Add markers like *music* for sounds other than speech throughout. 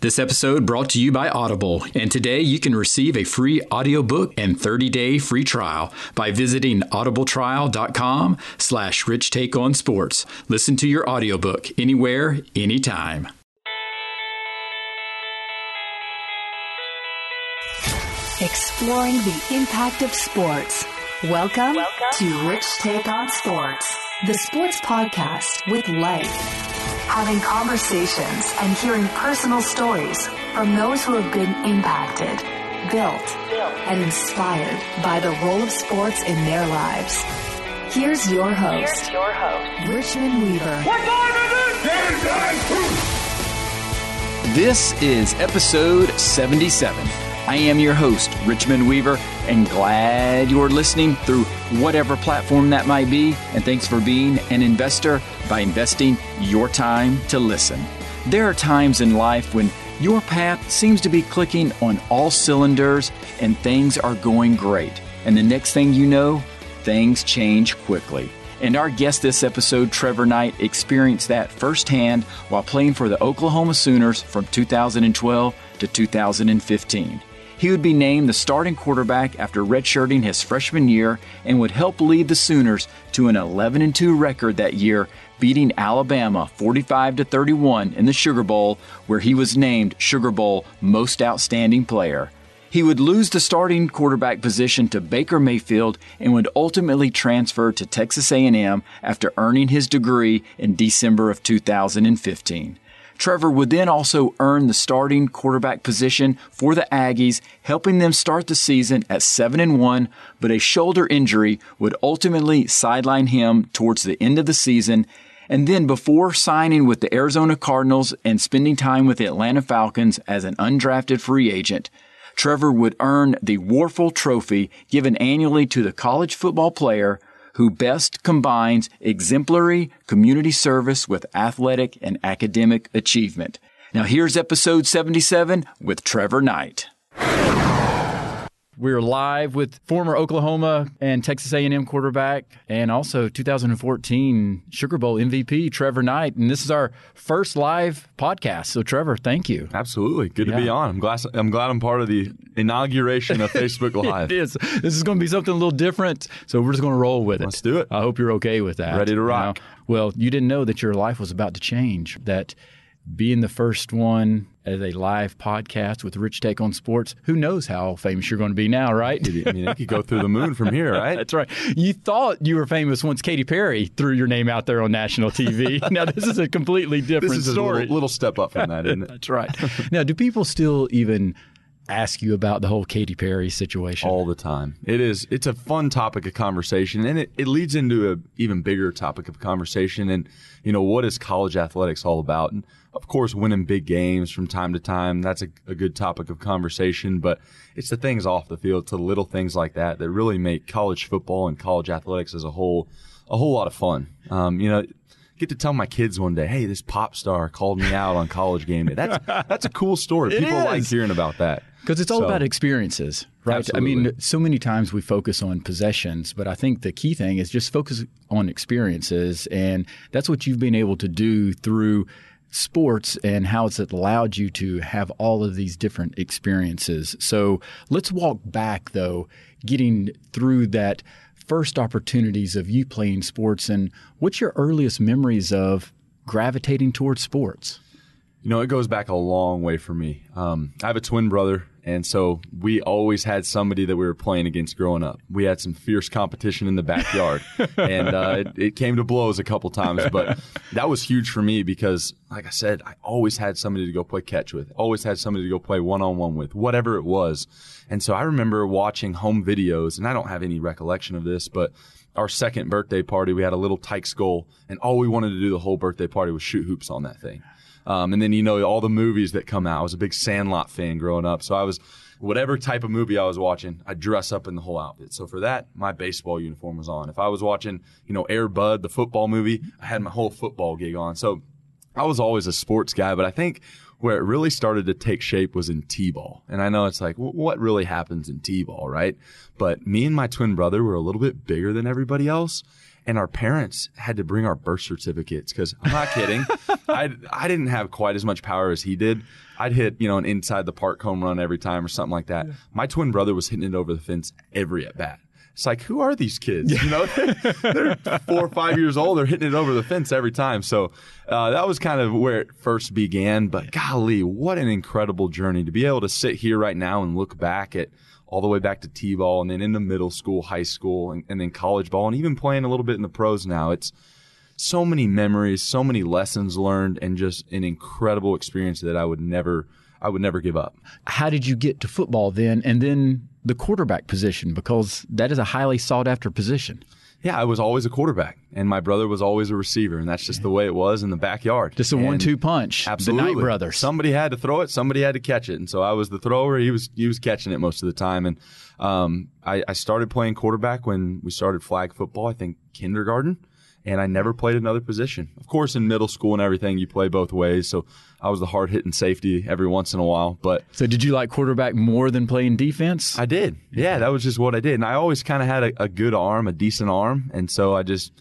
This episode brought to you by Audible, and today you can receive a free audiobook and 30-day free trial by visiting audibletrial.com slash rich take on sports. Listen to your audiobook anywhere, anytime. Exploring the impact of sports. Welcome, Welcome to Rich Take on Sports, the sports podcast with life having conversations and hearing personal stories from those who have been impacted, built, and inspired by the role of sports in their lives. Here's your host, Here's your host. Richmond Weaver. This is episode 77. I am your host, Richmond Weaver, and glad you're listening through whatever platform that might be. And thanks for being an investor by investing your time to listen. There are times in life when your path seems to be clicking on all cylinders and things are going great. And the next thing you know, things change quickly. And our guest this episode, Trevor Knight, experienced that firsthand while playing for the Oklahoma Sooners from 2012 to 2015. He would be named the starting quarterback after redshirting his freshman year and would help lead the Sooners to an 11 2 record that year, beating Alabama 45 to 31 in the Sugar Bowl, where he was named Sugar Bowl Most Outstanding Player. He would lose the starting quarterback position to Baker Mayfield and would ultimately transfer to Texas A&M after earning his degree in December of 2015. Trevor would then also earn the starting quarterback position for the Aggies, helping them start the season at 7 and 1, but a shoulder injury would ultimately sideline him towards the end of the season. And then before signing with the Arizona Cardinals and spending time with the Atlanta Falcons as an undrafted free agent, Trevor would earn the Wuerffel Trophy given annually to the college football player who best combines exemplary community service with athletic and academic achievement. Now here's episode 77 with Trevor Knight. We're live with former Oklahoma and Texas A&M quarterback and also 2014 Sugar Bowl MVP Trevor Knight and this is our first live podcast. So Trevor, thank you. Absolutely. Good yeah. to be on. I'm glad I'm glad I'm part of the inauguration of *laughs* Facebook Live. it is. This is going to be something a little different, so we're just going to roll with it. Let's do it. I hope you're okay with that. Ready to rock. You know? Well, you didn't know that your life was about to change, that being the first one as a live podcast with Rich Take on Sports. Who knows how famous you're going to be now, right? I mean, you could go through the moon from here, right? That's right. You thought you were famous once Katy Perry threw your name out there on national TV. *laughs* now, this is a completely different this is story. a little, little step up from that, isn't it? That's right. now, do people still even ask you about the whole Katy Perry situation all the time. It is it's a fun topic of conversation and it, it leads into an even bigger topic of conversation and you know what is college athletics all about and of course, winning big games from time to time, that's a, a, good topic of conversation, but it's the things off the field to little things like that that really make college football and college athletics as a whole a whole lot of fun. Um, you know, get to tell my kids one day, hey, this pop star called me out on college game day. That's, *laughs* that's a cool story. It People is. like hearing about that. Because it's all so, about experiences, right? Absolutely. I mean, so many times we focus on possessions, but I think the key thing is just focus on experiences. And that's what you've been able to do through – sports and how it's allowed you to have all of these different experiences. So let's walk back though, getting through that first opportunities of you playing sports and what's your earliest memories of gravitating towards sports? You know, it goes back a long way for me. Um, I have a twin brother, and so we always had somebody that we were playing against growing up. We had some fierce competition in the backyard, *laughs* and uh, it, it, came to blows a couple times. But that was huge for me because, like I said, I always had somebody to go play catch with, always had somebody to go play one on one with, whatever it was. And so I remember watching home videos, and I don't have any recollection of this, but our second birthday party, we had a little Tikes goal, and all we wanted to do the whole birthday party was shoot hoops on that thing. Um, and then you know all the movies that come out. I was a big Sandlot fan growing up, so I was whatever type of movie I was watching, I'd dress up in the whole outfit. So for that, my baseball uniform was on. If I was watching, you know, Air Bud, the football movie, I had my whole football gig on. So I was always a sports guy, but I think where it really started to take shape was in T-ball. And I know it's like, what really happens in T-ball, right? But me and my twin brother were a little bit bigger than everybody else and our parents had to bring our birth certificates because I'm not kidding. *laughs* I I didn't have quite as much power as he did. I'd hit you know an inside the park home run every time or something like that. My twin brother was hitting it over the fence every at bat. It's like, who are these kids? You know, they're four or five years old. They're hitting it over the fence every time. So uh, that was kind of where it first began. But golly, what an incredible journey to be able to sit here right now and look back at all the way back to t-ball and then into middle school, high school, and, and then college ball, and even playing a little bit in the pros now. It's so many memories, so many lessons learned, and just an incredible experience that I would never I would never give up. How did you get to football then, and then the quarterback position? Because that is a highly sought after position. Yeah, I was always a quarterback, and my brother was always a receiver, and that's just the way it was in the backyard. Just a And one-two punch. Absolutely, The Knight brothers. Somebody had to throw it, somebody had to catch it, and so I was the thrower. He was he was catching it most of the time, and um, I, I started playing quarterback when we started flag football. I think kindergarten, and I never played another position. Of course, in middle school and everything, you play both ways. So I was the hard hitting safety every once in a while, but So did you like quarterback more than playing defense? I did. Yeah, that was just what I did. And I always kind of had a, a good arm, a decent arm. And so I just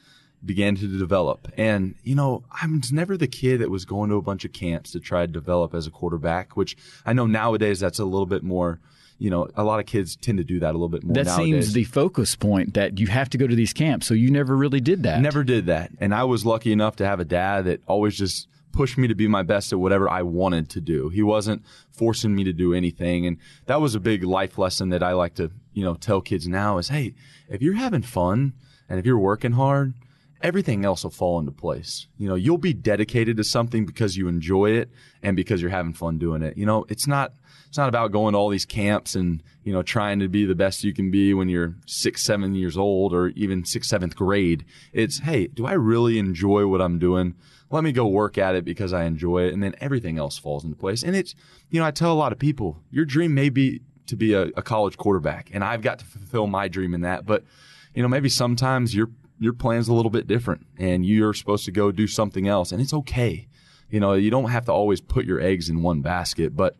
began to develop. And, you know, I was never the kid that was going to a bunch of camps to try to develop as a quarterback, which I know nowadays that's a little bit more, you know, a lot of kids tend to do that a little bit more that nowadays. seems the focus point that you have to go to these camps. So you never really did that. Never did that. And I was lucky enough to have a dad that always just pushed me to be my best at whatever I wanted to do. He wasn't forcing me to do anything. And that was a big life lesson that I like to, you know, tell kids now is, hey, if you're having fun and if you're working hard, everything else will fall into place. You know, you'll be dedicated to something because you enjoy it and because you're having fun doing it. You know, it's not it's not about going to all these camps and you know trying to be the best you can be when you're six seven years old or even sixth seventh grade. It's hey do i really enjoy what i'm doing? Let me go work at it because i enjoy it. And then everything else falls into place. And it's you know i tell a lot of people your dream may be to be a, a college quarterback. And i've got to fulfill my dream in that. But you know maybe sometimes your your plan's a little bit different and you're supposed to go do something else. And it's okay. You know you don't have to always put your eggs in one basket. But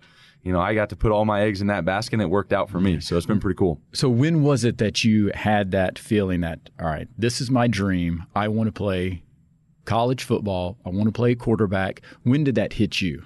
you know, I got to put all my eggs in that basket and it worked out for me. So it's been pretty cool. So when was it that you had that feeling that all right, this is my dream. I want to play college football. I want to play quarterback. When did that hit you?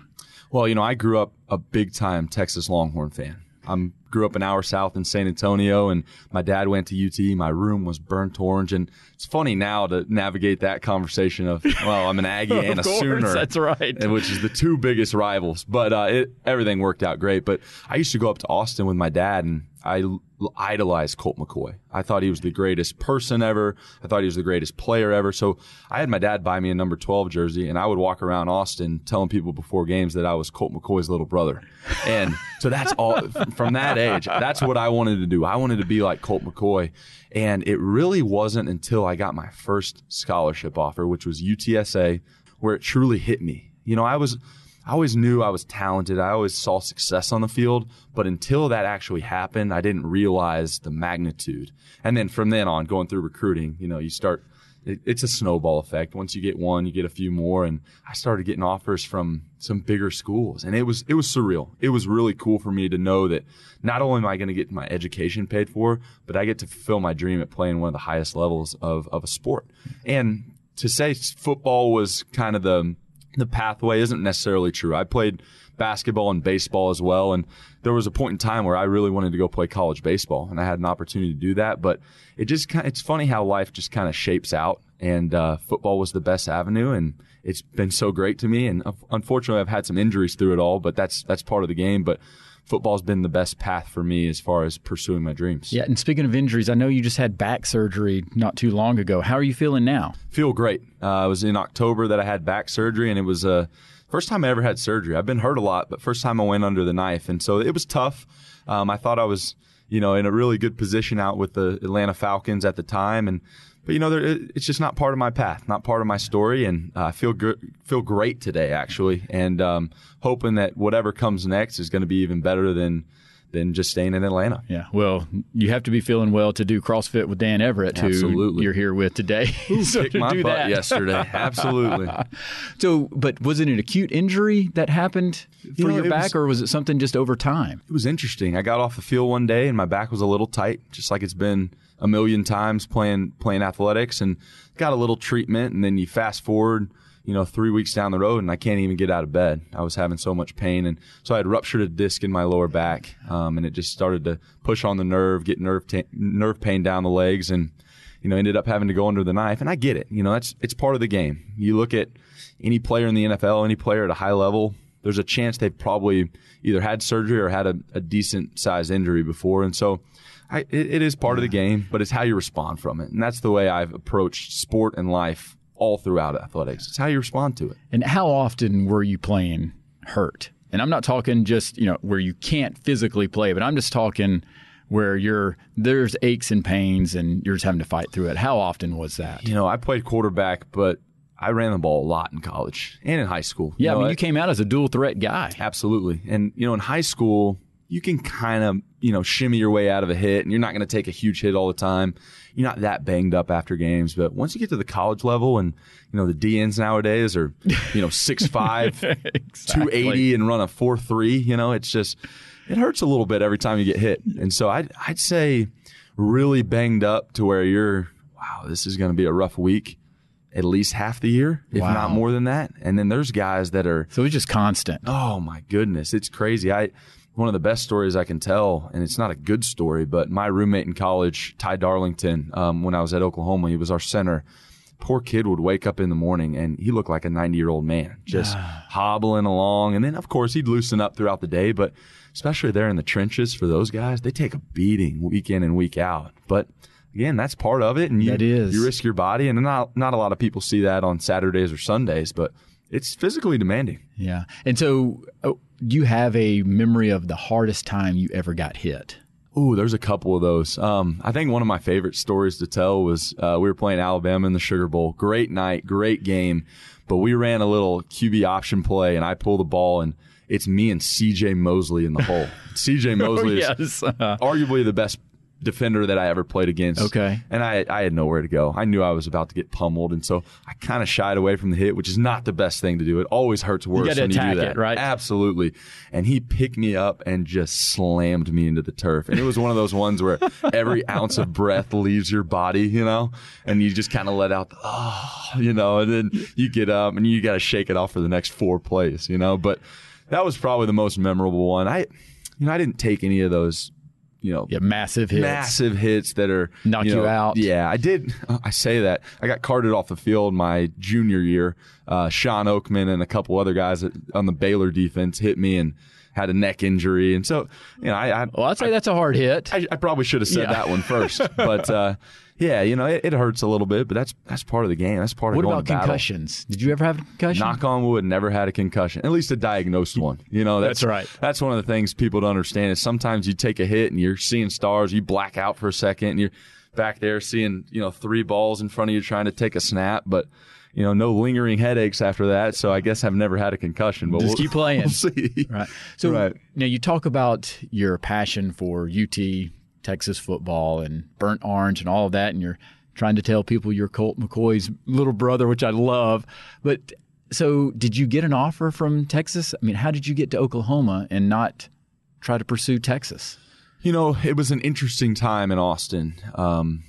Well, you know, I grew up a big time Texas Longhorn fan. I'm grew up an hour south in San Antonio, and my dad went to UT. My room was burnt orange, and it's funny now to navigate that conversation of, *laughs* well, I'm an Aggie and a course, Sooner. that's right. which is the two biggest rivals. But uh, it, everything worked out great. But I used to go up to Austin with my dad, and I l- idolized Colt McCoy. I thought he was the greatest person ever. I thought he was the greatest player ever. So I had my dad buy me a number 12 jersey, and I would walk around Austin telling people before games that I was Colt McCoy's little brother. And so that's all from that age. That's what I wanted to do. I wanted to be like Colt McCoy. And it really wasn't until I got my first scholarship offer, which was UTSA, where it truly hit me. You know, I was I always knew I was talented. I always saw success on the field, but until that actually happened, I didn't realize the magnitude. And then from then on, going through recruiting, you know, you start it, it's a snowball effect. Once you get one, you get a few more, and I started getting offers from some bigger schools, and it was it was surreal. It was really cool for me to know that not only am I going to get my education paid for, but I get to fulfill my dream at playing one of the highest levels of of a sport. And to say football was kind of the the pathway isn't necessarily true. I played basketball and baseball as well, and there was a point in time where I really wanted to go play college baseball, and I had an opportunity to do that. But it just kind of, it's funny how life just kind of shapes out, and uh, football was the best avenue, and it's been so great to me. And uh, unfortunately, I've had some injuries through it all, but that's that's part of the game. But football's been the best path for me as far as pursuing my dreams. Yeah, and speaking of injuries, I know you just had back surgery not too long ago. How are you feeling now? Feel great. Uh, it was in October that I had back surgery, and it was uh, first time I ever had surgery. I've been hurt a lot, but first time I went under the knife, and so it was tough. Um, I thought I was, you know, in a really good position out with the Atlanta Falcons at the time, and but you know, it's just not part of my path, not part of my story, and uh, I feel good, feel great today actually, and um, hoping that whatever comes next is going to be even better than than just staying in Atlanta. Yeah, well, you have to be feeling well to do CrossFit with Dan Everett, who Absolutely. you're here with today. *laughs* so Kicked to my butt that. yesterday. *laughs* Absolutely. So, but was it an acute injury that happened for know, your back, was- or was it something just over time? It was interesting. I got off the field one day and my back was a little tight, just like it's been a million times playing playing athletics, and got a little treatment. And then you fast forward, you know, three weeks down the road and I can't even get out of bed. I was having so much pain. And so I had ruptured a disc in my lower back. Um, and it just started to push on the nerve, get nerve, ta- nerve pain down the legs and, you know, ended up having to go under the knife. And I get it. You know, that's, it's part of the game. You look at any player in the NFL, any player at a high level, there's a chance they've probably either had surgery or had a, a decent sized injury before. And so, I, it, it is part of the game, but it's how you respond from it. And that's the way I've approached sport and life all throughout athletics. It's how you respond to it. And how often were you playing hurt? And I'm not talking just, you know, where you can't physically play, but I'm just talking where you're there's aches and pains and you're just having to fight through it. How often was that? You know, I played quarterback, but I ran the ball a lot in college and in high school. Yeah, you know, I mean, I- you came out as a dual threat guy. Absolutely. And, you know, in high school, you can kind of, you know, shimmy your way out of a hit and you're not going to take a huge hit all the time. You're not that banged up after games. But once you get to the college level and, you know, the DNs nowadays are, you know, 6'5, *laughs* 280 and run a 4 3, you know, it's just, it hurts a little bit every time you get hit. And so I'd, I'd say really banged up to where you're, wow, this is going to be a rough week. At least half the year, if Wow. not more than that. And then there's guys that are So it was just constant. Oh my goodness, it's crazy. I one of the best stories I can tell, and it's not a good story, but my roommate in college, Ty Darlington, um, when I was at Oklahoma, he was our center. Poor kid would wake up in the morning and he looked like a 90 year old man, just hobbling along. And then, of course, he'd loosen up throughout the day, but especially there in the trenches for those guys, they take a beating week in and week out. But again, that's part of it. And you, you risk your body. And not, not a lot of people see that on Saturdays or Sundays, but it's physically demanding. Yeah. And so oh, do you have a memory of the hardest time you ever got hit? Ooh, there's a couple of those. Um, I think one of my favorite stories to tell was uh, we were playing Alabama in the Sugar Bowl. Great night, great game, but we ran a little QB option play, and I pull the ball, and it's me and C.J. Mosley in the hole. *laughs* C.J. Mosley is yes. arguably the best defender that I ever played against. Okay. And I, I had nowhere to go. I knew I was about to get pummeled. And so I kind of shied away from the hit, which is not the best thing to do. It always hurts worse gotta when you do that. it, right? Absolutely. And he picked me up and just slammed me into the turf. And it was one of those ones where every ounce of breath leaves your body, you know, and you just kind of let out the, oh, you know, and then you get up and you got to shake it off for the next four plays, you know, but that was probably the most memorable one. I, you know, I didn't take any of those, you know, Yeah, massive hits. massive hits that are Knock you know, out. Yeah, I did. *laughs* I say that I got carted off the field my junior year. Uh, Shawn Oakman and a couple other guys on the Baylor defense hit me and had a neck injury, and so you know, I I, Well, I'd say that's a hard hit. I, I probably should have said Yeah. that one first, *laughs* but uh, yeah, you know, it, it hurts a little bit, but that's that's part of the game. That's part of what going about to battle. concussions? Did you ever have a concussion? Knock on wood, never had a concussion. At least a diagnosed one. You know, that's, That's right. That's one of the things people don't understand is sometimes you take a hit and you're seeing stars, you black out for a second, and you're back there seeing you know three balls in front of you trying to take a snap, but you know no lingering headaches after that. So I guess I've never had a concussion. But Just we'll, keep playing. *laughs* We'll see. Right. So Right. now you talk about your passion for UT, Texas football, and burnt orange and all of that, and you're trying to tell people you're Colt McCoy's little brother, which I love. But so, did you get an offer from Texas? I mean, how did you get to Oklahoma and not try to pursue Texas? You know, it was an interesting time in Austin. Um,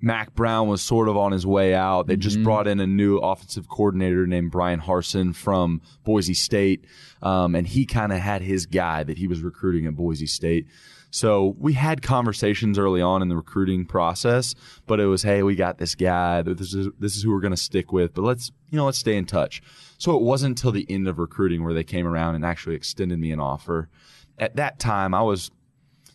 Mack Brown was sort of on his way out. They just brought in a new offensive coordinator named Bryan Harsin from Boise State, um, and he kind of had his guy that he was recruiting at Boise State. So we had conversations early on in the recruiting process, but it was, hey, we got this guy. This is this is who we're going to stick with. But let's you know let's stay in touch. So it wasn't until the end of recruiting where they came around and actually extended me an offer. At that time, I was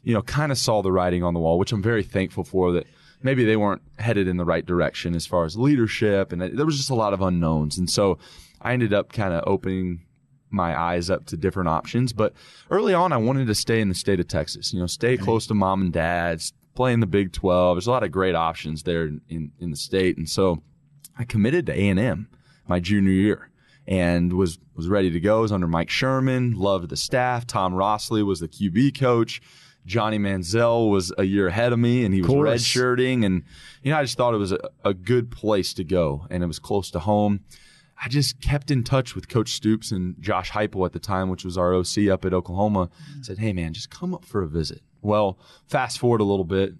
you know, kind of saw the writing on the wall, which I'm very thankful for that maybe they weren't headed in the right direction as far as leadership. And there was just a lot of unknowns. And so I ended up kind of opening my eyes up to different options. But early on, I wanted to stay in the state of Texas, you know, stay close to mom and dad's, play in the Big 12. There's a lot of great options there in, in, in the state. And so I committed to A&M my junior year and was was ready to go. I was under Mike Sherman, loved the staff. Tom Rossley was the QB coach. Johnny Manziel was a year ahead of me and he was redshirting and you know I just thought it was a, a good place to go and it was close to home. I just kept in touch with Coach Stoops and Josh Heupel at the time, which was our OC up at Oklahoma. Mm-hmm. Said, "Hey man, just come up for a visit." Well, fast forward a little bit,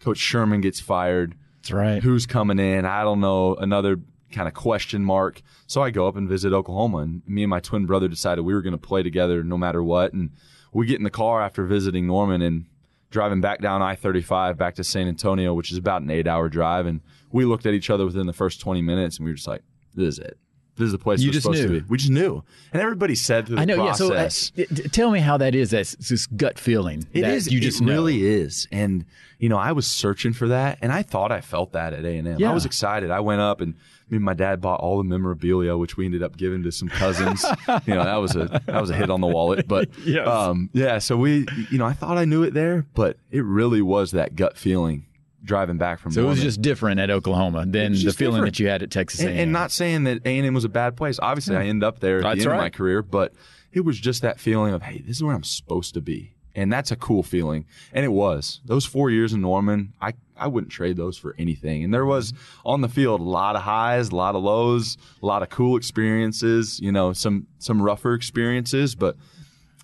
Coach Sherman gets fired That's right. who's coming in. I don't know. Another kind of question mark. So I go up and visit Oklahoma, and me and my twin brother decided we were going to play together no matter what. And we get in the car after visiting Norman and driving back down I 35 back to San Antonio, which is about an eight hour drive. And we looked at each other within the first 20 minutes and we were just like, this is it. This is the place You we're just supposed knew. to be. We just knew. And everybody said through the I know. process. Yeah. So uh, t- tell me how that is. That's this gut feeling. It that is. You just really is. And you know, I was searching for that, and I thought I felt that at A and M. I was excited. I went up and me and my dad bought all the memorabilia, which we ended up giving to some cousins. *laughs* you know, that was a that was a hit on the wallet. But *laughs* Yes. um, yeah. So we, you know, I thought I knew it there, but it really was that gut feeling driving back from. So it was just different at Oklahoma than the feeling different. that you had at Texas and, A&M. and not saying that A and M was a bad place. Obviously, I ended up there at That's the end of my career, but it was just that feeling of, hey, this is where I'm supposed to be, and that's a cool feeling. And it was those four years in Norman. I I wouldn't trade those for anything. And there was mm-hmm. on the field a lot of highs, a lot of lows, a lot of cool experiences. You know, some some rougher experiences, but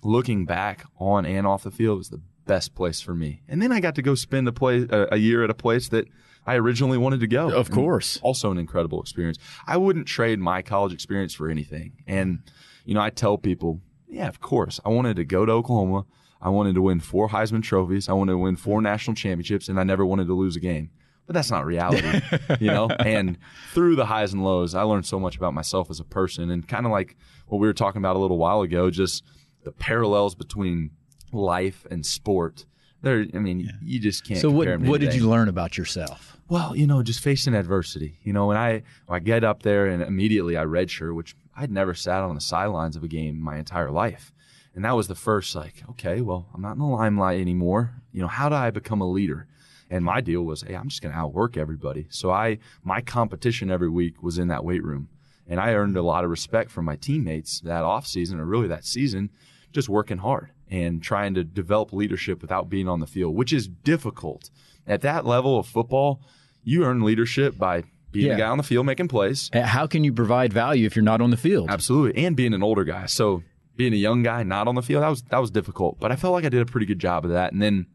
looking back on and off the field was the best place for me. And then I got to go spend a play a, a year at a place that I originally wanted to go. Of course. Also an incredible experience. I wouldn't trade my college experience for anything. And you know, I tell people, yeah, of course. I wanted to go to Oklahoma. I wanted to win four Heisman trophies. I wanted to win four national championships and I never wanted to lose a game. But that's not reality, *laughs* you know? And through the highs and lows, I learned so much about myself as a person and kind of like what we were talking about a little while ago, just the parallels between life and sport. There, I mean, you just can't. so what what did you learn about yourself? Well, you know, just facing adversity. You know, when I when I get up there and immediately I redshirt, which I'd never sat on the sidelines of a game my entire life, and that was the first like, okay, well, I'm not in the limelight anymore. You know, how do I become a leader? And my deal was, hey, I'm just going to outwork everybody. So I my competition every week was in that weight room, and I earned a lot of respect from my teammates that off season or really that season, just working hard and trying to develop leadership without being on the field, which is difficult. At that level of football, you earn leadership by being Yeah. the guy on the field making plays. How can you provide value if you're not on the field? Absolutely. And being an older guy. So being a young guy not on the field, that was that was difficult. But I felt like I did a pretty good job of that. And then,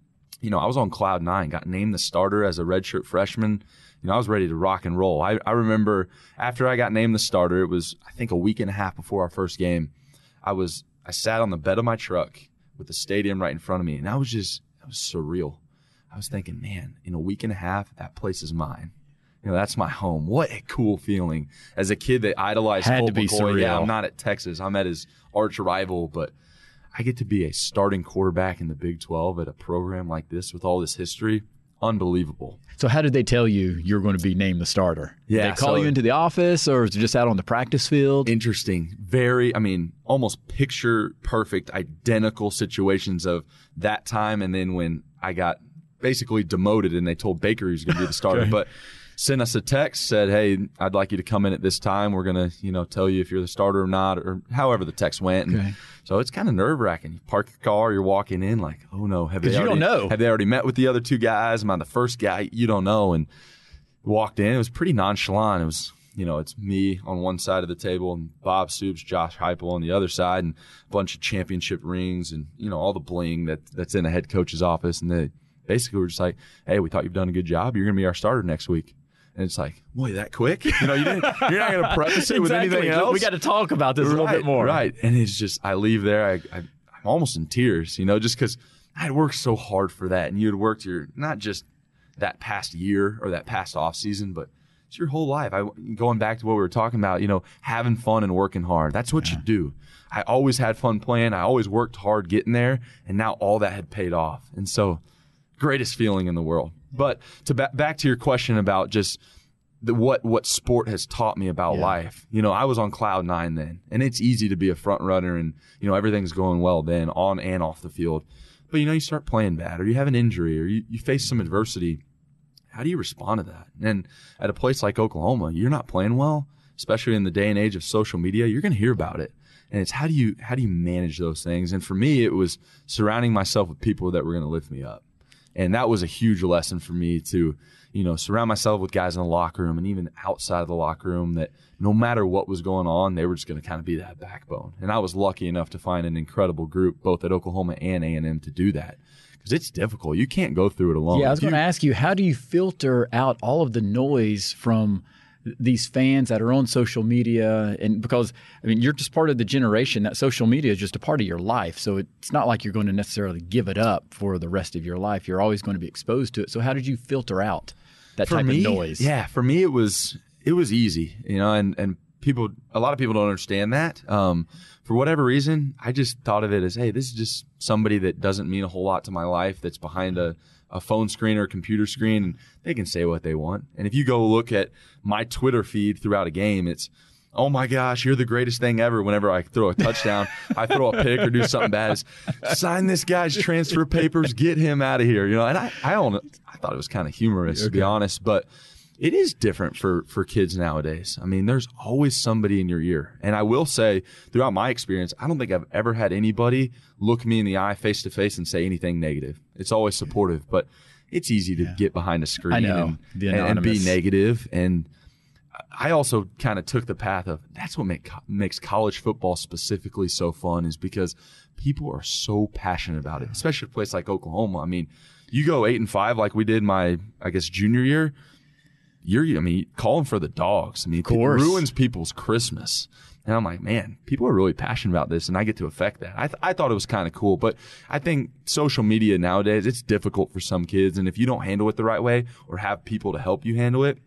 you know, I was on cloud nine, got named the starter as a redshirt freshman. You know, I was ready to rock and roll. I, I remember after I got named the starter, it was I think a week and a half before our first game. I was I sat on the bed of my truck with the stadium right in front of me, and I was just that was surreal. I was thinking, man, in a week and a half, that place is mine. You know, that's my home. What a cool feeling. As a kid that idolized Had Colt to be McCoy, yeah. I'm not at Texas. I'm at his arch rival, but I get to be a starting quarterback in the Big 12 at a program like this with all this history. Unbelievable. So how did they tell you you're going to be named the starter? Did Yeah, they call so- you into the office, or is it just out on the practice field? Interesting. Very, I mean, almost picture perfect, identical situations of that time and then when I got basically demoted and they told Baker he was going to be the starter. *laughs* But sent us a text, said, Hey, I'd like you to come in at this time. We're going to, you know, tell you if you're the starter or not, or however the text went. And Okay. So it's kind of nerve wracking. You park your car, you're walking in like, oh no, have they 'Cause you don't know. Have they already met with the other two guys? Am I the first guy? You don't know. And walked in. It was pretty nonchalant. It was, you know, it's me on one side of the table and Bob Stoops, Josh Heupel on the other side, and a bunch of championship rings and you know all the bling that that's in a head coach's office. And they basically were just like, "Hey, we thought you've done a good job. You're going to be our starter next week." And it's like, boy, that quick? *laughs* You know, you didn't, you're not going to preface it with anything else. We got to talk about this a little bit more. Right. And it's just, I leave there, I, I, I'm almost in tears, you know, just because I had worked so hard for that. And you had worked your, not just that past year or that past off season, but it's your whole life. I, going back to what we were talking about, you know, having fun and working hard. That's what you do. I always had fun playing. I always worked hard getting there. And now all that had paid off. And so, greatest feeling in the world. But to ba- back to your question about just the, what what sport has taught me about Yeah. life. You know, I was on cloud nine then, and it's easy to be a front runner, and you know everything's going well then, on and off the field. But you know, you start playing bad, or you have an injury, or you, you face some adversity. How do you respond to that? And at a place like Oklahoma, you're not playing well, especially in the day and age of social media. You're going to hear about it, and it's how do you how do you manage those things? And for me, it was surrounding myself with people that were going to lift me up and that was a huge lesson for me to you know surround myself with guys in the locker room and even outside of the locker room that no matter what was going on they were just going to kind of be that backbone. And i was lucky enough to find an incredible group both at oklahoma and a&m to do that because it's difficult. You can't go through it alone. Yeah, I was going to ask you, how do you filter out all of the noise from these fans that are on social media and because I mean you're just part of the generation that social media is just a part of your life. So it's not like you're going to necessarily give it up for the rest of your life. You're always going to be exposed to it. So how did you filter out that for type me, of noise? Yeah, for me it was it was easy, you know, and and people a lot of people don't understand that. Um, for whatever reason, I just thought of it as, hey, this is just somebody that doesn't mean a whole lot to my life that's behind a a phone screen or a computer screen and they can say what they want. And if you go look at my Twitter feed throughout a game, it's oh my gosh, you're the greatest thing ever. Whenever I throw a touchdown, *laughs* I throw a pick or do something bad, it's, sign this guy's transfer papers, get him out of here. You know, and I, I don't, I thought it was kind of humorous okay. to be honest, but it is different for for kids nowadays. I mean, there's always somebody in your ear. And I will say, throughout my experience, I don't think I've ever had anybody look me in the eye face to face and say anything negative. It's always supportive, but it's easy to yeah. get behind a screen and, and, and, be negative. And I also kind of took the path of that's what make, makes college football specifically so fun is because people are so passionate about it, especially a place like Oklahoma. I mean, you go eight and five like we did my, I guess, junior year you're, I mean, calling for the dogs. I mean, it ruins people's Christmas. And I'm like, man, people are really passionate about this, and I get to affect that. I, th- I thought it was kind of cool, but I think social media nowadays it's difficult for some kids, and if you don't handle it the right way or have people to help you handle it,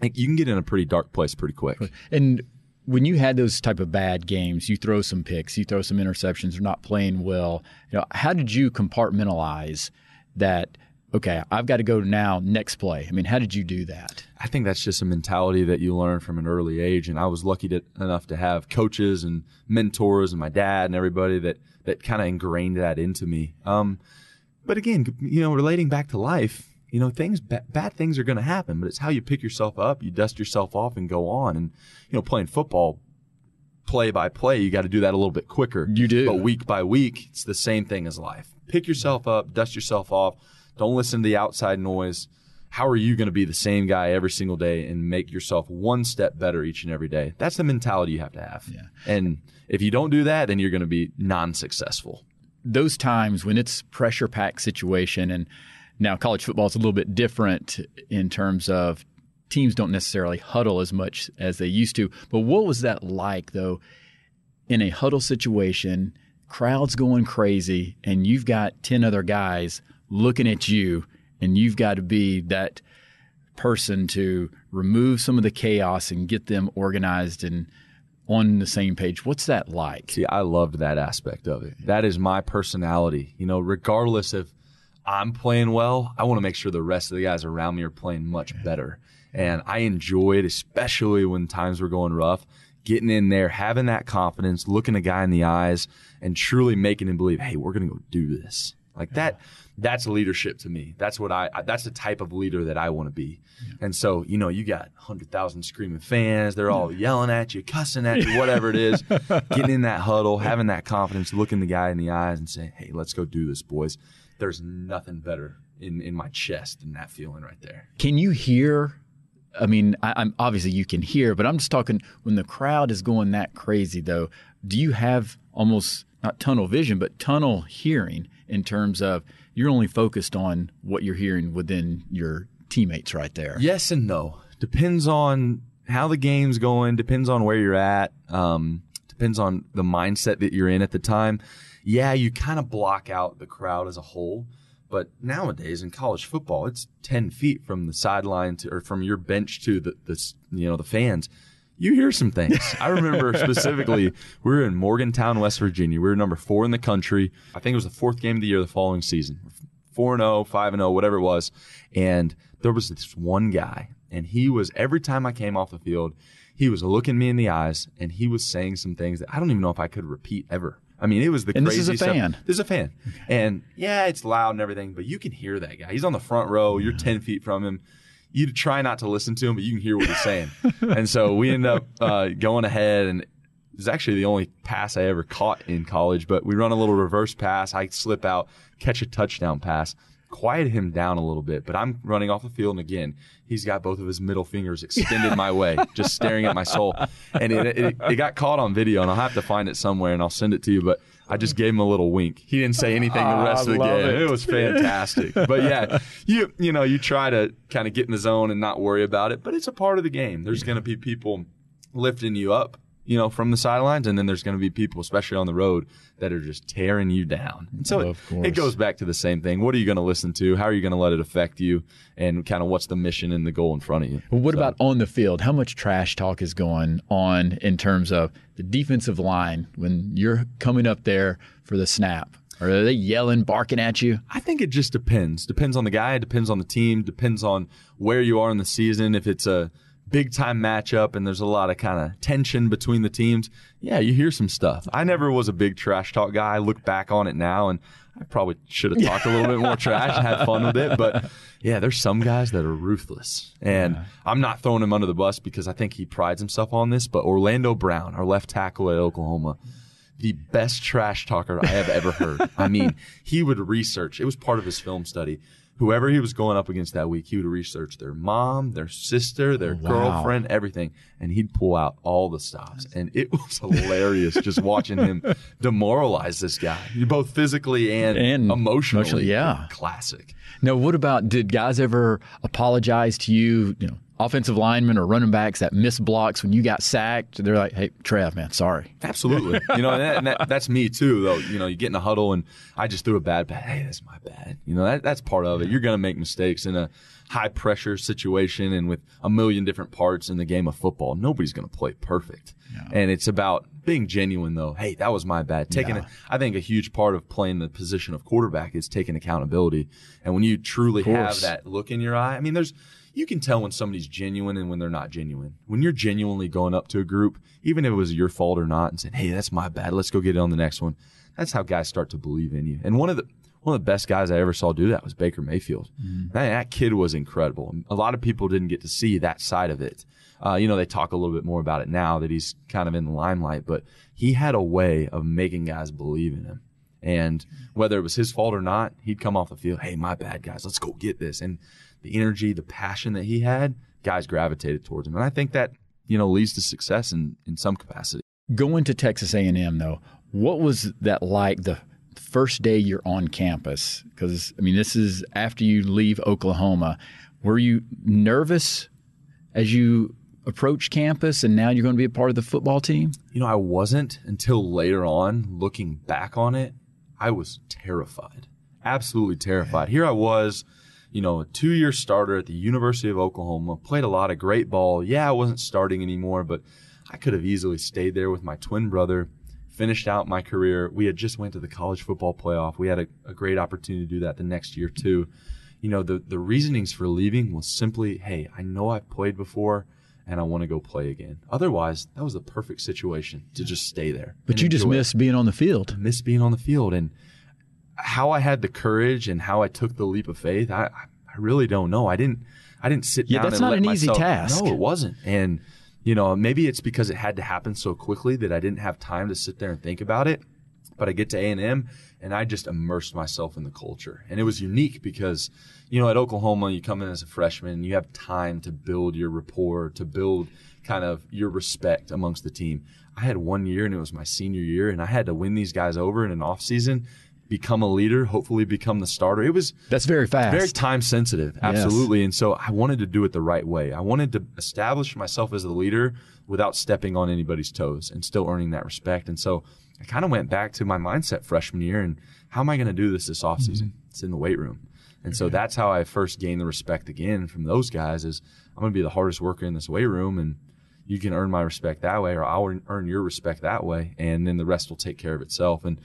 like, you can get in a pretty dark place pretty quick. And when you had those type of bad games, you throw some picks, you throw some interceptions, you're not playing well. You know, how did you compartmentalize that? Okay, I've got to go now next play. I mean, how did you do that? I think that's just a mentality that you learn from an early age. And I was lucky to, enough to have coaches and mentors and my dad and everybody that, that kind of ingrained that into me. Um, but again, you know, relating back to life, you know, things, ba- bad things are going to happen, but it's how you pick yourself up, you dust yourself off and go on. And, you know, playing football, play by play, you got to do that a little bit quicker. You do. But week by week, it's the same thing as life. Pick yourself up, dust yourself off don't listen to the outside noise. How are you going to be the same guy every single day and make yourself one step better each and every day? That's the mentality you have to have. Yeah. And if you don't do that, then you're going to be non-successful. Those times when it's pressure packed situation and now college football is a little bit different in terms of teams don't necessarily huddle as much as they used to. But what was that like though in a huddle situation, crowds going crazy and you've got 10 other guys looking at you, and you've got to be that person to remove some of the chaos and get them organized and on the same page. What's that like? See, I loved that aspect of it. That is my personality. You know, regardless if I'm playing well, I want to make sure the rest of the guys around me are playing much better. And I enjoyed, especially when times were going rough, getting in there, having that confidence, looking a guy in the eyes, and truly making him believe, hey, we're going to go do this. Like yeah. that that's leadership to me. That's what I, that's the type of leader that I want to be. Yeah. And so, you know, you got 100,000 screaming fans. They're all yelling at you, cussing at you, whatever it is. *laughs* Getting in that huddle, having that confidence, looking the guy in the eyes and saying, hey, let's go do this, boys. There's nothing better in, in my chest than that feeling right there. Can you hear? I mean, I, I'm obviously you can hear, but I'm just talking when the crowd is going that crazy, though. Do you have almost not tunnel vision, but tunnel hearing in terms of you're only focused on what you're hearing within your teammates right there. Yes and no. Depends on how the game's going, depends on where you're at, um, depends on the mindset that you're in at the time. Yeah, you kind of block out the crowd as a whole. But nowadays in college football, it's 10 feet from the sideline to, or from your bench to the, the you know, the fans you hear some things. I remember *laughs* specifically, we were in Morgantown, West Virginia. We were number four in the country. I think it was the fourth game of the year the following season. 4 0, 5 0, whatever it was. And there was this one guy, and he was, every time I came off the field, he was looking me in the eyes and he was saying some things that I don't even know if I could repeat ever. I mean, it was the and crazy this is a stuff. fan. This is a fan. And yeah, it's loud and everything, but you can hear that guy. He's on the front row. You're 10 feet from him you try not to listen to him, but you can hear what he's saying. *laughs* and so we end up uh, going ahead, and it's actually the only pass I ever caught in college. But we run a little reverse pass. I slip out, catch a touchdown pass, quiet him down a little bit. But I'm running off the field, and again, he's got both of his middle fingers extended my way, *laughs* just staring at my soul. And it, it, it got caught on video, and I'll have to find it somewhere, and I'll send it to you. But I just gave him a little wink. He didn't say anything the rest of the game. it. It. was fantastic. but yeah, *laughs* you you know, you try to kind of get in the zone and not worry about it, but it's a part of the game. There's going to be people lifting you up, you know, from the sidelines, and then there's going to be people, especially on the road, that are just tearing you down. And so Of it, course. it goes back to the same thing. What are you going to listen to? How are you going to let it affect you? And kind of what's the mission and the goal in front of you? Well, what about on the field? How much trash talk is going on in terms of the defensive line when you're coming up there for the snap? Are they yelling, barking at you? I think it just depends. Depends on the guy. Depends on the team. Depends on where you are in the season. If it's a big time matchup and there's a lot of kind of tension between the teams, yeah, you hear some stuff. I never was a big trash talk guy. I look back on it now and I probably should have talked a little bit more trash and had fun with it. But *laughs* yeah, there's some guys that are ruthless. And I'm not throwing him under the bus because I think he prides himself on this. But Orlando Brown, our left tackle at Oklahoma, the best trash talker I have ever heard. I mean, he would research. It was part of his film study. Whoever he was going up against that week, he would research their mom, their sister, their oh, wow. girlfriend, everything, and he'd pull out all the stops. And it was hilarious just watching him *laughs* demoralize this guy, both physically and, And emotionally. emotionally, yeah. classic. Now, what about did guys ever apologize to you, you know, offensive linemen or running backs that miss blocks when you got sacked? They're like, hey, Trev, man, sorry. Absolutely. *laughs* You know, and, that, and that, that's me too, though. You know, you get in a huddle and I just threw a bad pass. Hey, that's my bad. You know, that, that's part of it. You're going to make mistakes in a high pressure situation and with a million different parts in the game of football. Nobody's going to play perfect. And it's about being genuine, though. Hey, that was my bad. Taking, Yeah. a, I think a huge part of playing the position of quarterback is taking accountability. And when you truly have that look in your eye, I mean, there's, you can tell when somebody's genuine and when they're not genuine. When you're genuinely going up to a group, even if it was your fault or not, and saying, "Hey, that's my bad. Let's go get it on the next one." That's how guys start to believe in you. And one of the one of the best guys I ever saw do that was Baker Mayfield. Man, that kid was incredible. A lot of people didn't get to see that side of it. Uh, you know, they talk a little bit more about it now that he's kind of in the limelight, but he had a way of making guys believe in him. And whether it was his fault or not, he'd come off the field, hey, my bad, guys, let's go get this. And the energy, the passion that he had, guys gravitated towards him. And I think that, you know, leads to success in, in some capacity. Going to Texas A&M though, what was that like the first day you're on campus? Because I mean, this is after you leave Oklahoma. Were you nervous as you approach campus, and now you're going to be a part of the football team? You know, I wasn't until later on, looking back on it, I was terrified. Absolutely terrified. Here I was, you know, a two year starter at the University of Oklahoma, played a lot of great ball. Yeah, I wasn't starting anymore, but I could have easily stayed there with my twin brother, finished out my career. We had just went to the college football playoff. We had a, a great opportunity to do that the next year too. You know, the, the reasonings for leaving was simply, hey, I know I've played before and I want to go play again. Otherwise, that was the perfect situation to just stay there. But you just miss it. being on the field. miss being on the field and how I had the courage and how I took the leap of faith. I I really don't know. I didn't I didn't sit Yeah, down. that's and not an easy task. No, it wasn't. And you know, maybe it's because it had to happen so quickly that I didn't have time to sit there and think about it. But I get to A and M, and I just immersed myself in the culture, and it was unique because, you know, at Oklahoma, you come in as a freshman, and you have time to build your rapport, to build kind of your respect amongst the team. I had one year, and it was my senior year, and I had to win these guys over in an off season, become a leader, hopefully become the starter. It was That's very fast. very time sensitive, absolutely. And so I wanted to do it the right way. I wanted to establish myself as a leader without stepping on anybody's toes and still earning that respect. And so I kind of went back to my mindset freshman year and how am I going to do this this offseason? Mm-hmm. It's in the weight room. And so that's how I first gained the respect again from those guys is I'm going to be the hardest worker in this weight room and you can earn my respect that way or I'll earn your respect that way and then the rest will take care of itself. And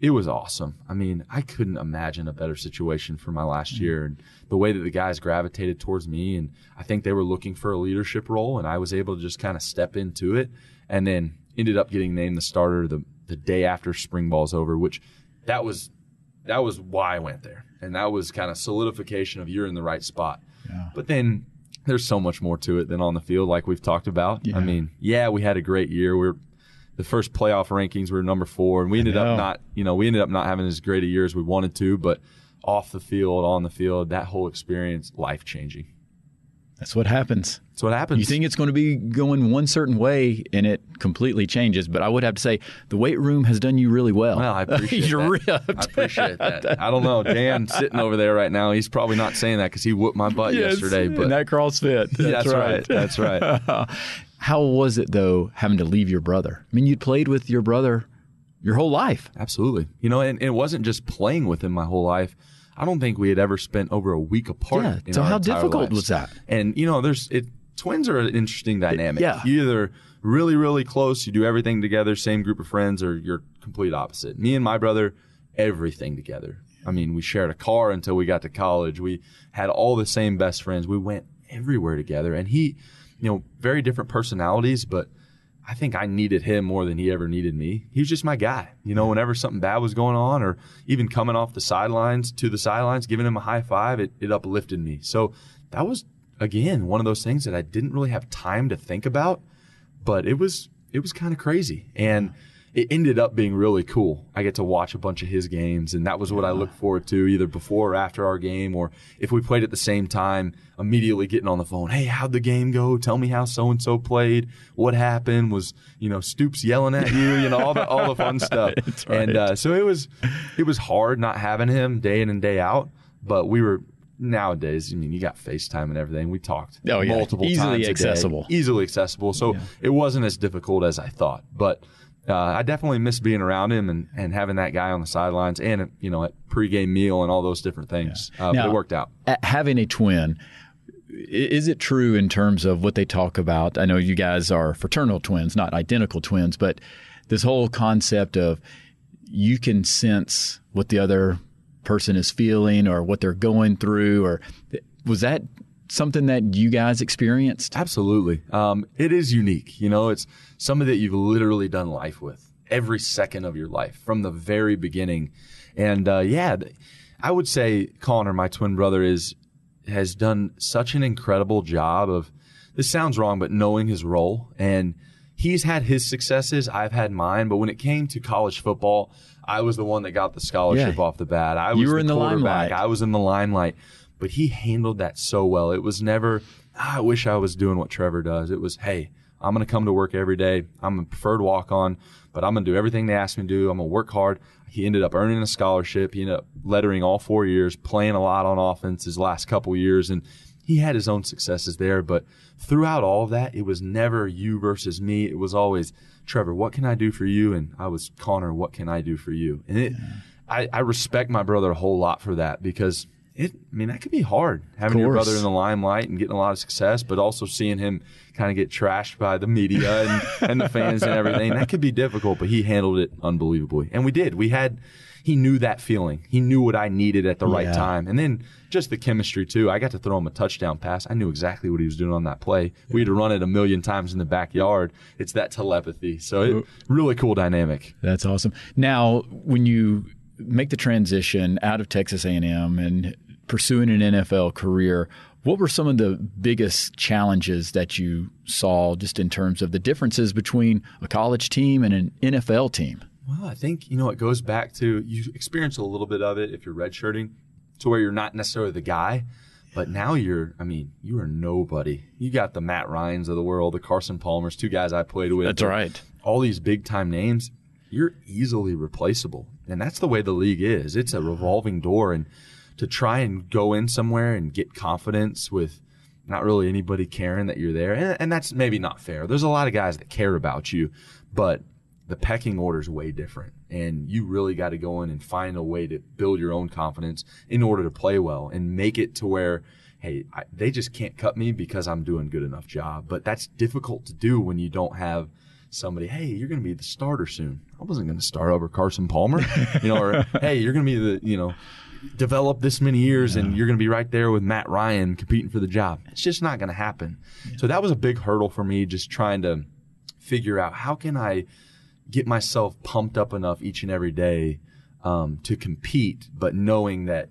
it was awesome. I mean, I couldn't imagine a better situation for my last mm-hmm. year and the way that the guys gravitated towards me. And I think they were looking for a leadership role, and I was able to just kind of step into it and then ended up getting named the starter the, the day after spring ball's over, which that was that was why I went there. And that was kind of solidification of you're in the right spot. But then there's so much more to it than on the field, like we've talked about. I mean, yeah, we had a great year. We're the first playoff rankings we were number four, and we ended up not, you know, we ended up not having as great a year as we wanted to, but off the field, on the field, that whole experience, life changing. That's what happens. That's what happens. You think it's going to be going one certain way, and it completely changes. But I would have to say the weight room has done you really well. Well, I appreciate *laughs* You're that. ripped. I appreciate *laughs* that. I don't know. Dan sitting over there right now, he's probably not saying that because he whooped my butt *laughs* Yes, yesterday. But that CrossFit. That's, that's right. That's right. How was it though having to leave your brother? I mean, you'd played with your brother your whole life. Absolutely. You know, and, and it wasn't just playing with him my whole life. I don't think we had ever spent over a week apart. Yeah. So how difficult lives. was that? And you know, there's it. Twins are an interesting dynamic. yeah. You either really, really close, you do everything together, same group of friends, or you're complete opposite. Me and my brother, everything together. I mean, we shared a car until we got to college. We had all the same best friends. We went everywhere together. And he, you know, very different personalities, but I think I needed him more than he ever needed me. He was just my guy. You know, whenever something bad was going on or even coming off the sidelines to the sidelines, giving him a high five, it, it uplifted me. So that was, again, one of those things that I didn't really have time to think about, but it was, it was kind of crazy. And it ended up being really cool. I get to watch a bunch of his games, and that was what I look forward to either before or after our game, or if we played at the same time, immediately getting on the phone. Hey, how'd the game go? Tell me how so and so played. What happened? Was you know Stoops yelling at you? You know all the all the fun *laughs* stuff. right. And uh, so it was it was hard not having him day in and day out, but we were. Nowadays, I mean, you got FaceTime and everything. We talked Oh, yeah. multiple Easily times day. accessible. easily accessible. So it wasn't as difficult as I thought. But uh, I definitely miss being around him and, and having that guy on the sidelines and, you know, at pregame meal and all those different things. Uh, Now- but it worked out. Having a twin, is it true in terms of what they talk about? I know you guys are fraternal twins, not identical twins, but this whole concept of you can sense what the other person is feeling or what they're going through, or was that something that you guys experienced? Absolutely. Um, it is unique. You know, it's somebody that you've literally done life with every second of your life from the very beginning. And uh, yeah, I would say Connor, my twin brother, is has done such an incredible job of. This sounds wrong, but knowing his role and he's had his successes. I've had mine. But when it came to college football, I was the one that got the scholarship Yeah. off the bat. I You was were the in the quarterback. limelight. I was in the limelight, but he handled that so well. It was never, "Ah, I wish I was doing what Trevor does. It was, hey, I'm going to come to work every day. I'm a preferred walk on, but I'm going to do everything they ask me to do. I'm going to work hard. He ended up earning a scholarship. He ended up lettering all four years, playing a lot on offense his last couple years. And he had his own successes there. But throughout all of that, it was never you versus me. It was always, Trevor, what can I do for you? And I was, Connor, what can I do for you? And it, I, I respect my brother a whole lot for that because it, I mean, that could be hard having your brother in the limelight and getting a lot of success, but also seeing him kind of get trashed by the media and, *laughs* and the fans and everything. That could be difficult, but he handled it unbelievably. And we did. We had, he knew that feeling. He knew what I needed at the right time. And then just the chemistry too. I got to throw him a touchdown pass. I knew exactly what he was doing on that play. We had to run it a million times in the backyard. It's that telepathy. So it, really cool dynamic. That's awesome. Now, when you make the transition out of Texas A&M and pursuing an NFL career, what were some of the biggest challenges that you saw just in terms of the differences between a college team and an NFL team? Well, I think, you know, it goes back to you experience a little bit of it if you're redshirting to where you're not necessarily the guy, but now you're, I mean, you are nobody. You got the Matt Ryans of the world, the Carson Palmers, two guys I played with. That's right. All these big time names, you're easily replaceable. And that's the way the league is. It's a revolving door. And to try and go in somewhere and get confidence with not really anybody caring that you're there, and, and that's maybe not fair. There's a lot of guys that care about you, but the pecking order is way different. And you really got to go in and find a way to build your own confidence in order to play well and make it to where, hey, I, they just can't cut me because I'm doing good enough job. But that's difficult to do when you don't have somebody, hey, you're going to be the starter soon. I wasn't going to start over Carson Palmer, *laughs* you know, or hey, you're going to be the, you know, develop this many years and you're going to be right there with Matt Ryan competing for the job. It's just not going to happen. So that was a big hurdle for me, just trying to figure out how can I get myself pumped up enough each and every day um, to compete, but knowing that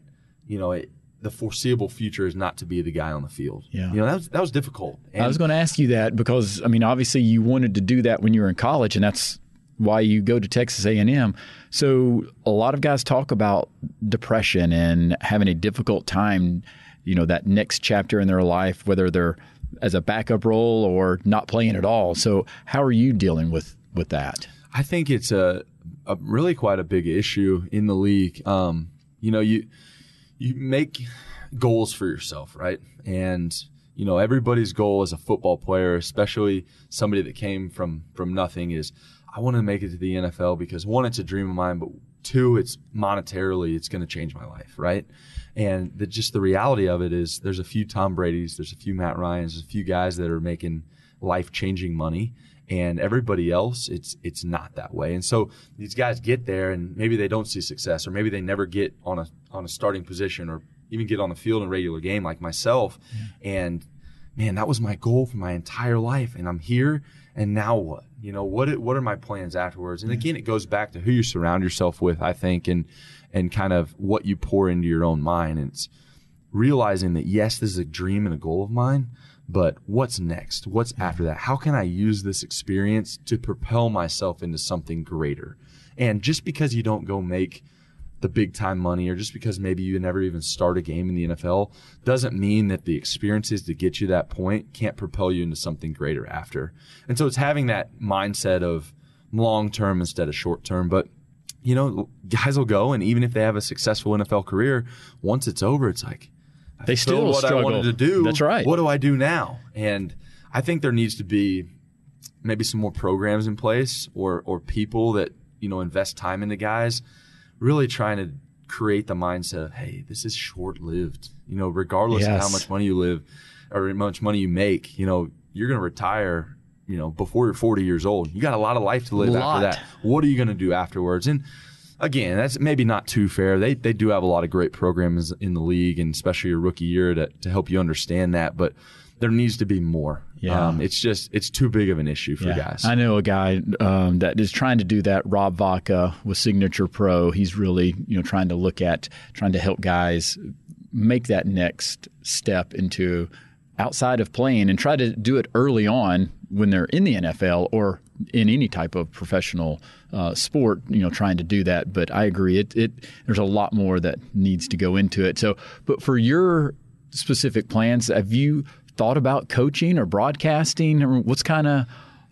you know it, the foreseeable future is not to be the guy on the field. Yeah. you know that was that was difficult. And I was going to ask you that because I mean, obviously, you wanted to do that when you were in college, and that's why you go to Texas A&M. So a lot of guys talk about depression and having a difficult time. you know, that next chapter in their life, whether they're as a backup role or not playing at all. So, how are you dealing with with that? I think it's a, a really quite a big issue in the league. Um, you know, you you make goals for yourself, right? And you know, everybody's goal as a football player, especially somebody that came from from nothing, is I want to make it to the NFL because one, it's a dream of mine, but two, it's monetarily, it's going to change my life, right? And the, just the reality of it is, there's a few Tom Brady's, there's a few Matt Ryan's, there's a few guys that are making life changing money, and everybody else, it's it's not that way. And so these guys get there, and maybe they don't see success, or maybe they never get on a on a starting position, or even get on the field in a regular game like myself. And man, that was my goal for my entire life, and I'm here. And now what? You know, what what are my plans afterwards? And mm-hmm. again, it goes back to who you surround yourself with, I think, and and kind of what you pour into your own mind. And it's realizing that yes, this is a dream and a goal of mine, but what's next? What's after that? How can I use this experience to propel myself into something greater? And just because you don't go make the big time money or just because maybe you never even start a game in the NFL doesn't mean that the experiences to get you that point can't propel you into something greater after. And so it's having that mindset of long term instead of short term. But, you know, guys will go and even if they have a successful NFL career, once it's over, it's like, they still what struggle. I wanted to do. That's right. What do I do now? And I think there needs to be maybe some more programs in place or, or people that, you know, invest time into guys really trying to create the mindset of, hey, this is short lived. You know, regardless yes. of how much money you live or how much money you make, you know, you're going to retire, you know, before you're 40 years old. You got a lot of life to live after that. What are you going to do afterwards? And again, that's maybe not too fair. They they do have a lot of great programs in the league, and especially your rookie year to to help you understand that. But there needs to be more. Yeah. Um, it's just it's too big of an issue for yeah. guys. I know a guy um, that is trying to do that. Rob Vaca with Signature Pro. He's really you know trying to look at trying to help guys make that next step into outside of playing and try to do it early on when they're in the NFL or in any type of professional uh, sport, you know, trying to do that. But I agree, it, it there's a lot more that needs to go into it. So, but for your specific plans, have you thought about coaching or broadcasting? Or what's kind of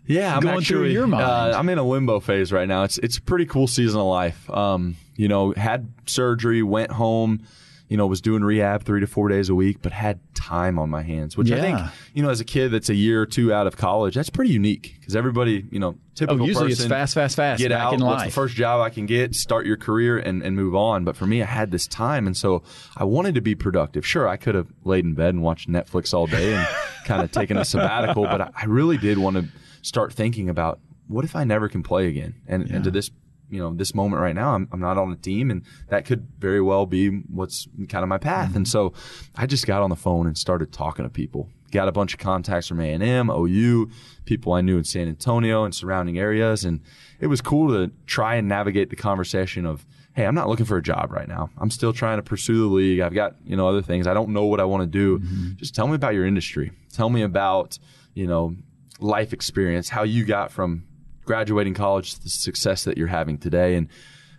yeah, I'm going actually, through your mind? Uh, I'm in a limbo phase right now. It's it's a pretty cool season of life. Um, you know, had surgery, went home you know, was doing rehab three to four days a week, but had time on my hands, which yeah. I think, you know, as a kid that's a year or two out of college, that's pretty unique because everybody, you know, typical oh, usually person, it's fast, fast, fast. Get out. What's the first job I can get? Start your career and, and move on. But for me, I had this time, and so I wanted to be productive. Sure, I could have laid in bed and watched Netflix all day and *laughs* kind of taken a sabbatical, but I, I really did want to start thinking about what if I never can play again? And, yeah. and to this you know this moment right now I'm, I'm not on a team and that could very well be what's kind of my path. Mm-hmm. and so i just got on the phone and started talking to people. Got a bunch of contacts from a&m ou people i knew in san antonio and surrounding areas. And it was cool to try and navigate the conversation of hey i'm not looking for a job right now. I'm still trying to pursue the league. I've got you know other things. I don't know what i want to do. Mm-hmm. just tell me about your industry. Tell me about you know life experience how you got from graduating college to the success that you're having today. And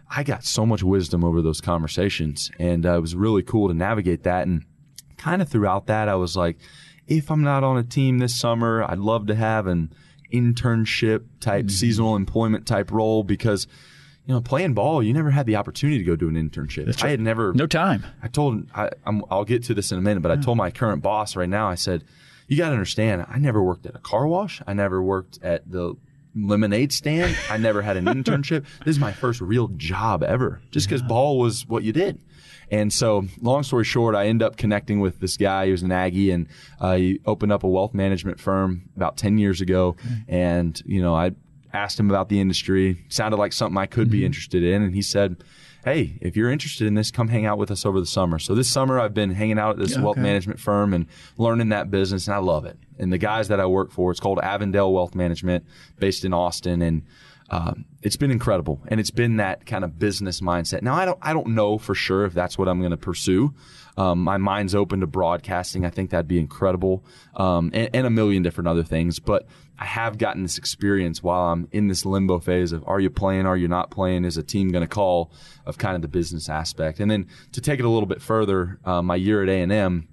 I got so much wisdom over those conversations, and uh, it was really cool to navigate that. And kind of throughout that, I was like, if I'm not on a team this summer, I'd love to have an internship type, mm-hmm. seasonal employment type role because you know, playing ball, you never had the opportunity to go do an internship. That's I had never. No time. I told, I'm I'll get to this in a minute, but yeah. I told my current boss right now, I said, you got to understand, I never worked at a car wash. I never worked at the lemonade stand. I never had an internship. This is my first real job ever, just because yeah. ball was what you did. And so, long story short, I end up connecting with this guy who's an Aggie, and uh, he opened up a wealth management firm about ten years ago. Okay. And you know, I asked him about the industry. Sounded like something I could mm-hmm. be interested in, and he said, hey, if you're interested in this, come hang out with us over the summer. So this summer, I've been hanging out at this okay. wealth management firm and learning that business, and I love it. And the guys that I work for, it's called Avondale Wealth Management, based in Austin, and um, it's been incredible, and it's been that kind of business mindset. Now, I don't, I don't know for sure if that's what I'm going to pursue. Um, my mind's open to broadcasting. I think that'd be incredible, um, and, and, a million different other things. But I have gotten this experience while I'm in this limbo phase of are you playing, are you not playing? Is a team going to call? Of kind of the business aspect, and then to take it a little bit further, uh, my year at A and M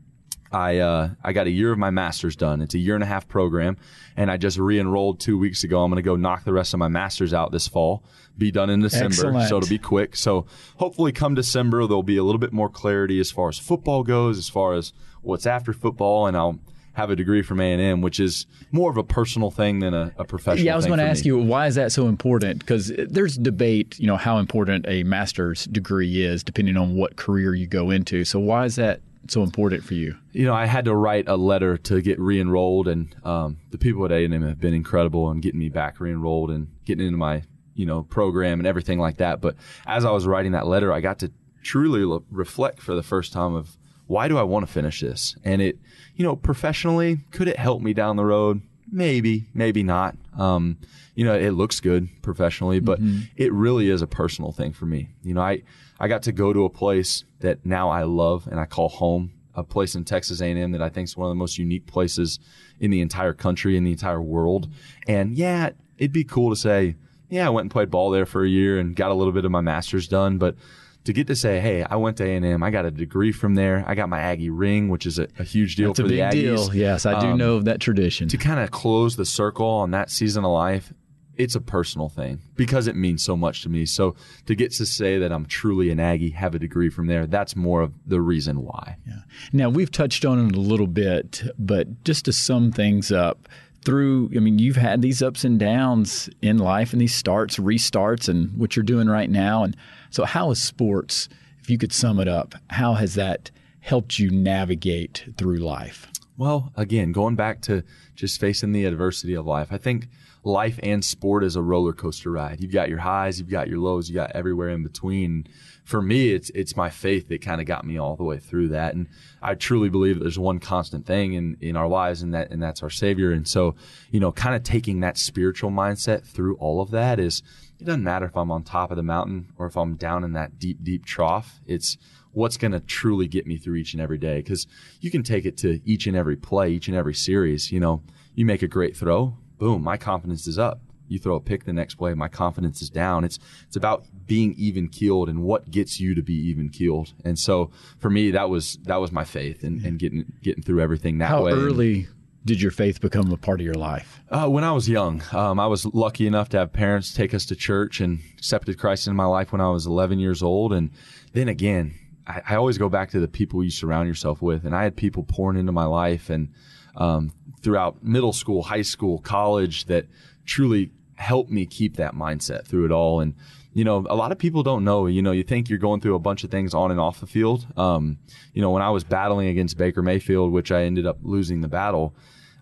I uh, I got a year of my master's done. It's a year and a half program, and I just re-enrolled two weeks ago. I'm going to go knock the rest of my master's out this fall. Be done in December, Excellent. so it'll be quick. So hopefully, come December, there'll be a little bit more clarity as far as football goes, as far as what's after football, and I'll have a degree from A&M, which is more of a personal thing than a, a professional. Yeah, I was going to ask me. you why is that so important? Because there's debate, you know, how important a master's degree is depending on what career you go into. So why is that so important for you? you know, I had to write a letter to get re-enrolled, and um, the people at A and M have been incredible in getting me back re-enrolled and getting into my you know program and everything like that. But as I was writing that letter, I got to truly lo- reflect for the first time of why do I want to finish this? And it, you know, professionally, could it help me down the road? Maybe, maybe not. Um, you know, it looks good professionally, but it really is a personal thing for me. You know, I I got to go to a place that now I love and I call home a place in Texas A&M that I think is one of the most unique places in the entire country, in the entire world. And yeah, it'd be cool to say, yeah, I went and played ball there for a year and got a little bit of my master's done, but to get to say, hey, I went to A&M, I got a degree from there, I got my Aggie ring, which is a, a huge deal It's a for big the Aggies. deal. Yes, I do Um, know of that tradition. to kind of close the circle on that season of life, it's a personal thing because it means so much to me. So to get to say that I'm truly an Aggie, have a degree from there, that's more of the reason why. Yeah. Now we've touched on it a little bit, but just to sum things up, through I mean, you've had these ups and downs in life and these starts, restarts, and what you're doing right now. And so, how is sports? If you could sum it up, how has that helped you navigate through life? Well, again, going back to just facing the adversity of life, I think life and sport is a roller coaster ride. You've got your highs, you've got your lows, you got everywhere in between. For me, it's it's my faith that kind of got me all the way through that, and I truly believe there's one constant thing in in our lives, and that and that's our Savior. And so, you know, kind of taking that spiritual mindset through all of that is it doesn't matter if I'm on top of the mountain or if I'm down in that deep deep trough. It's what's going to truly get me through each and every day because you can take it to each and every play, each and every series. You know, you make a great throw, boom, my confidence is up. You throw a pick the next play, my confidence is down. It's it's about being even keeled and what gets you to be even keeled. And so for me, that was that was my faith and, and getting getting through everything that How way. early did your faith become a part of your life? Uh, when I was young, um, I was lucky enough to have parents take us to church and accepted Christ in my life when I was 11 years old. And then again, I, I always go back to the people you surround yourself with. And I had people pouring into my life and um, throughout middle school, high school, college that truly helped me keep that mindset through it all. And you know, a lot of people don't know. You know, you think you're going through a bunch of things on and off the field. Um, you know, when I was battling against Baker Mayfield, which I ended up losing the battle,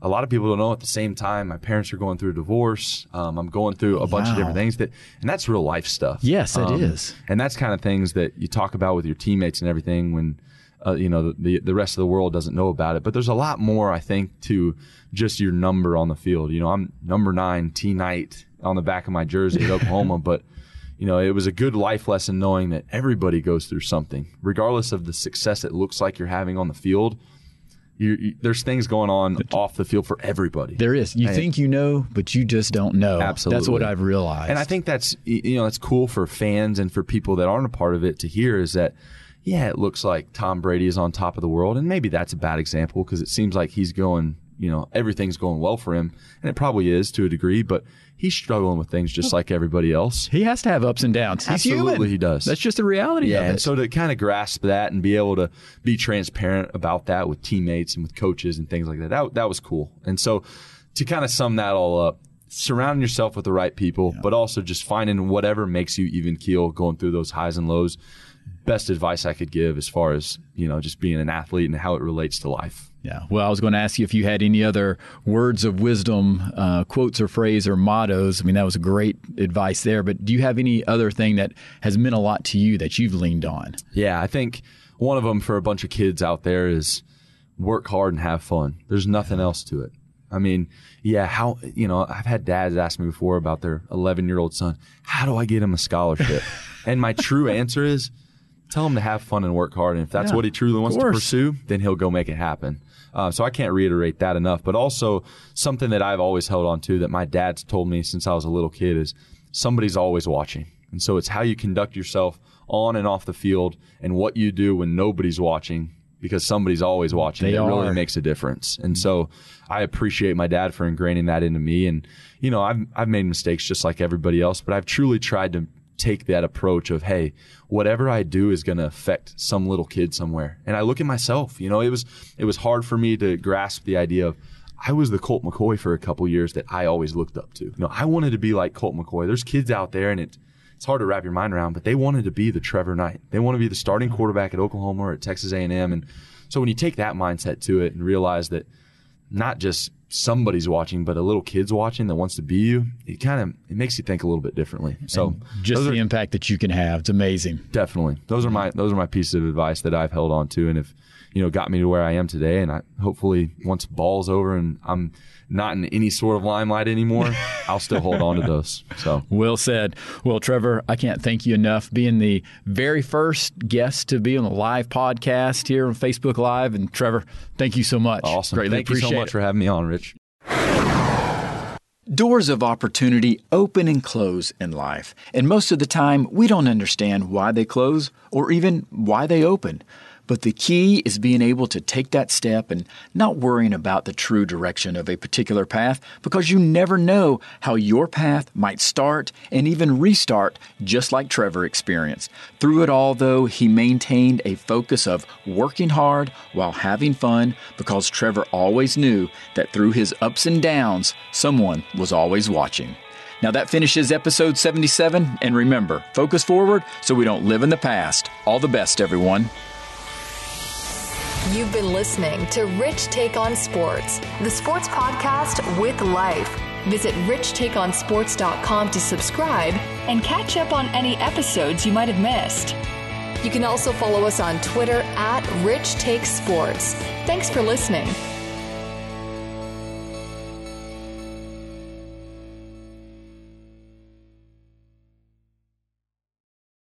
a lot of people don't know at the same time my parents are going through a divorce um, i'm going through a bunch of different things that and that's real life stuff Yes, it it is, is. and that's kind of things that you talk about with your teammates and everything when uh, you know the the rest of the world doesn't know about it but there's a lot more i think to just your number on the field you know i'm number nine t knight on the back of my jersey at *laughs* oklahoma but you know, it was a good life lesson knowing that everybody goes through something, regardless of the success it looks like you're having on the field. You, you, there's things going on off the field for everybody. There is. You And- think you know, but you just don't know. Absolutely. That's what I've realized. And I think that's you know it's cool for fans and for people that aren't a part of it to hear is that yeah, it looks like Tom Brady is on top of the world, and maybe that's a bad example because it seems like he's going you know everything's going well for him, and it probably is to a degree, but he's struggling with things just like everybody else. he has to have ups and downs. He's Absolutely, human. he does. That's just the reality Yeah, of and so to kind of grasp that and be able to be transparent about that with teammates and with coaches and things like that, that, that was cool. And so to kind of sum that all up, surrounding yourself with the right people, but also just finding whatever makes you even keel going through those highs and lows. Best advice I could give as far as, you know, just being an athlete and how it relates to life. Yeah. Well, I was going to ask you if you had any other words of wisdom, uh, quotes or phrase or mottos. I mean, that was great advice there. But do you have any other thing that has meant a lot to you that you've leaned on? Yeah, I think one of them for a bunch of kids out there is work hard and have fun. There's nothing else to it. I mean, yeah, how, you know, I've had dads ask me before about their 11 year old son, how do I get him a scholarship? *laughs* and my true answer is tell him to have fun and work hard. And if that's Yeah, what he truly wants to pursue, then he'll go make it happen. Uh, so I can't reiterate that enough. But also something that I've always held on to that my dad's told me since I was a little kid is somebody's always watching. And so it's how you conduct yourself on and off the field and what you do when nobody's watching because somebody's always watching. They it really makes a difference. And so I appreciate my dad for ingraining that into me. And, you know, I've, I've made mistakes just like everybody else, but I've truly tried to take that approach of, hey, whatever I do is going to affect some little kid somewhere. And I look at myself, you know, it was, it was hard for me to grasp the idea of, I was the Colt McCoy for a couple years that I always looked up to. You know, I wanted to be like Colt McCoy. There's kids out there and it, it's hard to wrap your mind around, but they wanted to be the Trevor Knight. They want to be the starting quarterback at Oklahoma or at Texas A&M. And so when you take that mindset to it and realize that not just somebody's watching, but a little kid's watching that wants to be you, it kind of it makes you think a little bit differently. So Just the are- impact that you can have. It's amazing. definitely those are my those are my pieces of advice that I've held on to and have you know got me to where I am today. And I hopefully once ball's over and I'm not in any sort of limelight anymore, *laughs* I'll still hold on to those. So Well said. Well, Trevor, I can't thank you enough being the very first guest to be on the live podcast here on Facebook Live. And Trevor, thank you so much. awesome. Greatly Thank you appreciate so much it. for having me on, Rich. Doors of opportunity open and close in life, and most of the time we don't understand why they close or even why they open. But the key is being able to take that step and not worrying about the true direction of a particular path because you never know how your path might start and even restart, just like Trevor experienced. Through it all, though, he maintained a focus of working hard while having fun because Trevor always knew that through his ups and downs, someone was always watching. Now that finishes episode 77, and remember, focus forward so we don't live in the past. All the best, everyone. You've been listening to Rich Take on Sports, the sports podcast with life. Visit richtakeonsports.com to subscribe and catch up on any episodes you might have missed. You can also follow us on Twitter at Rich Take Sports. Thanks for listening.